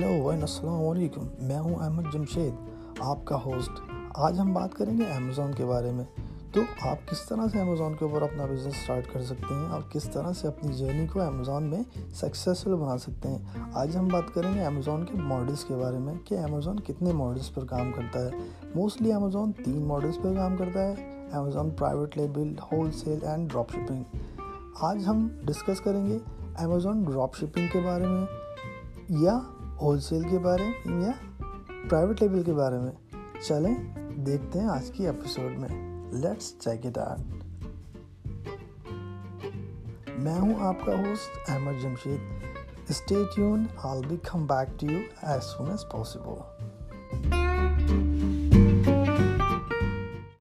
Hello when السلام علیکم میں ہوں احمد جمشید آپ کا ہوسٹ آج ہم بات کریں گے امیزون کے بارے میں. تو آپ کس طرح سے امیزون کے اوپر اپنا بزنس اسٹارٹ کر سکتے ہیں؟ اور کس طرح سے اپنی جرنی کو امیزون میں سکسیزفل بنا سکتے ہیں؟ آج ہم بات کریں گے امیزون کے ماڈلس کے بارے میں کہ امیزون کتنے ماڈلس پر کام کرتا ہے. موسٹلی امیزون تین ماڈلس پر کام کرتا ہے. Amazon private label wholesale and drop shipping آج ہم ڈسکس کریں گے امیزون ڈراپ شپنگ کے بارے میں یا ہول سیل کے بارے میں یا پرائیویٹ لیبل کے بارے میں؟ چلیں دیکھتے ہیں آج کی ایپیسوڈ میں۔ لیٹس چیک اٹ آؤٹ میں ہوں آپ کا host Ahmed Jamshed. Stay tuned I'll be come back to you as soon as possible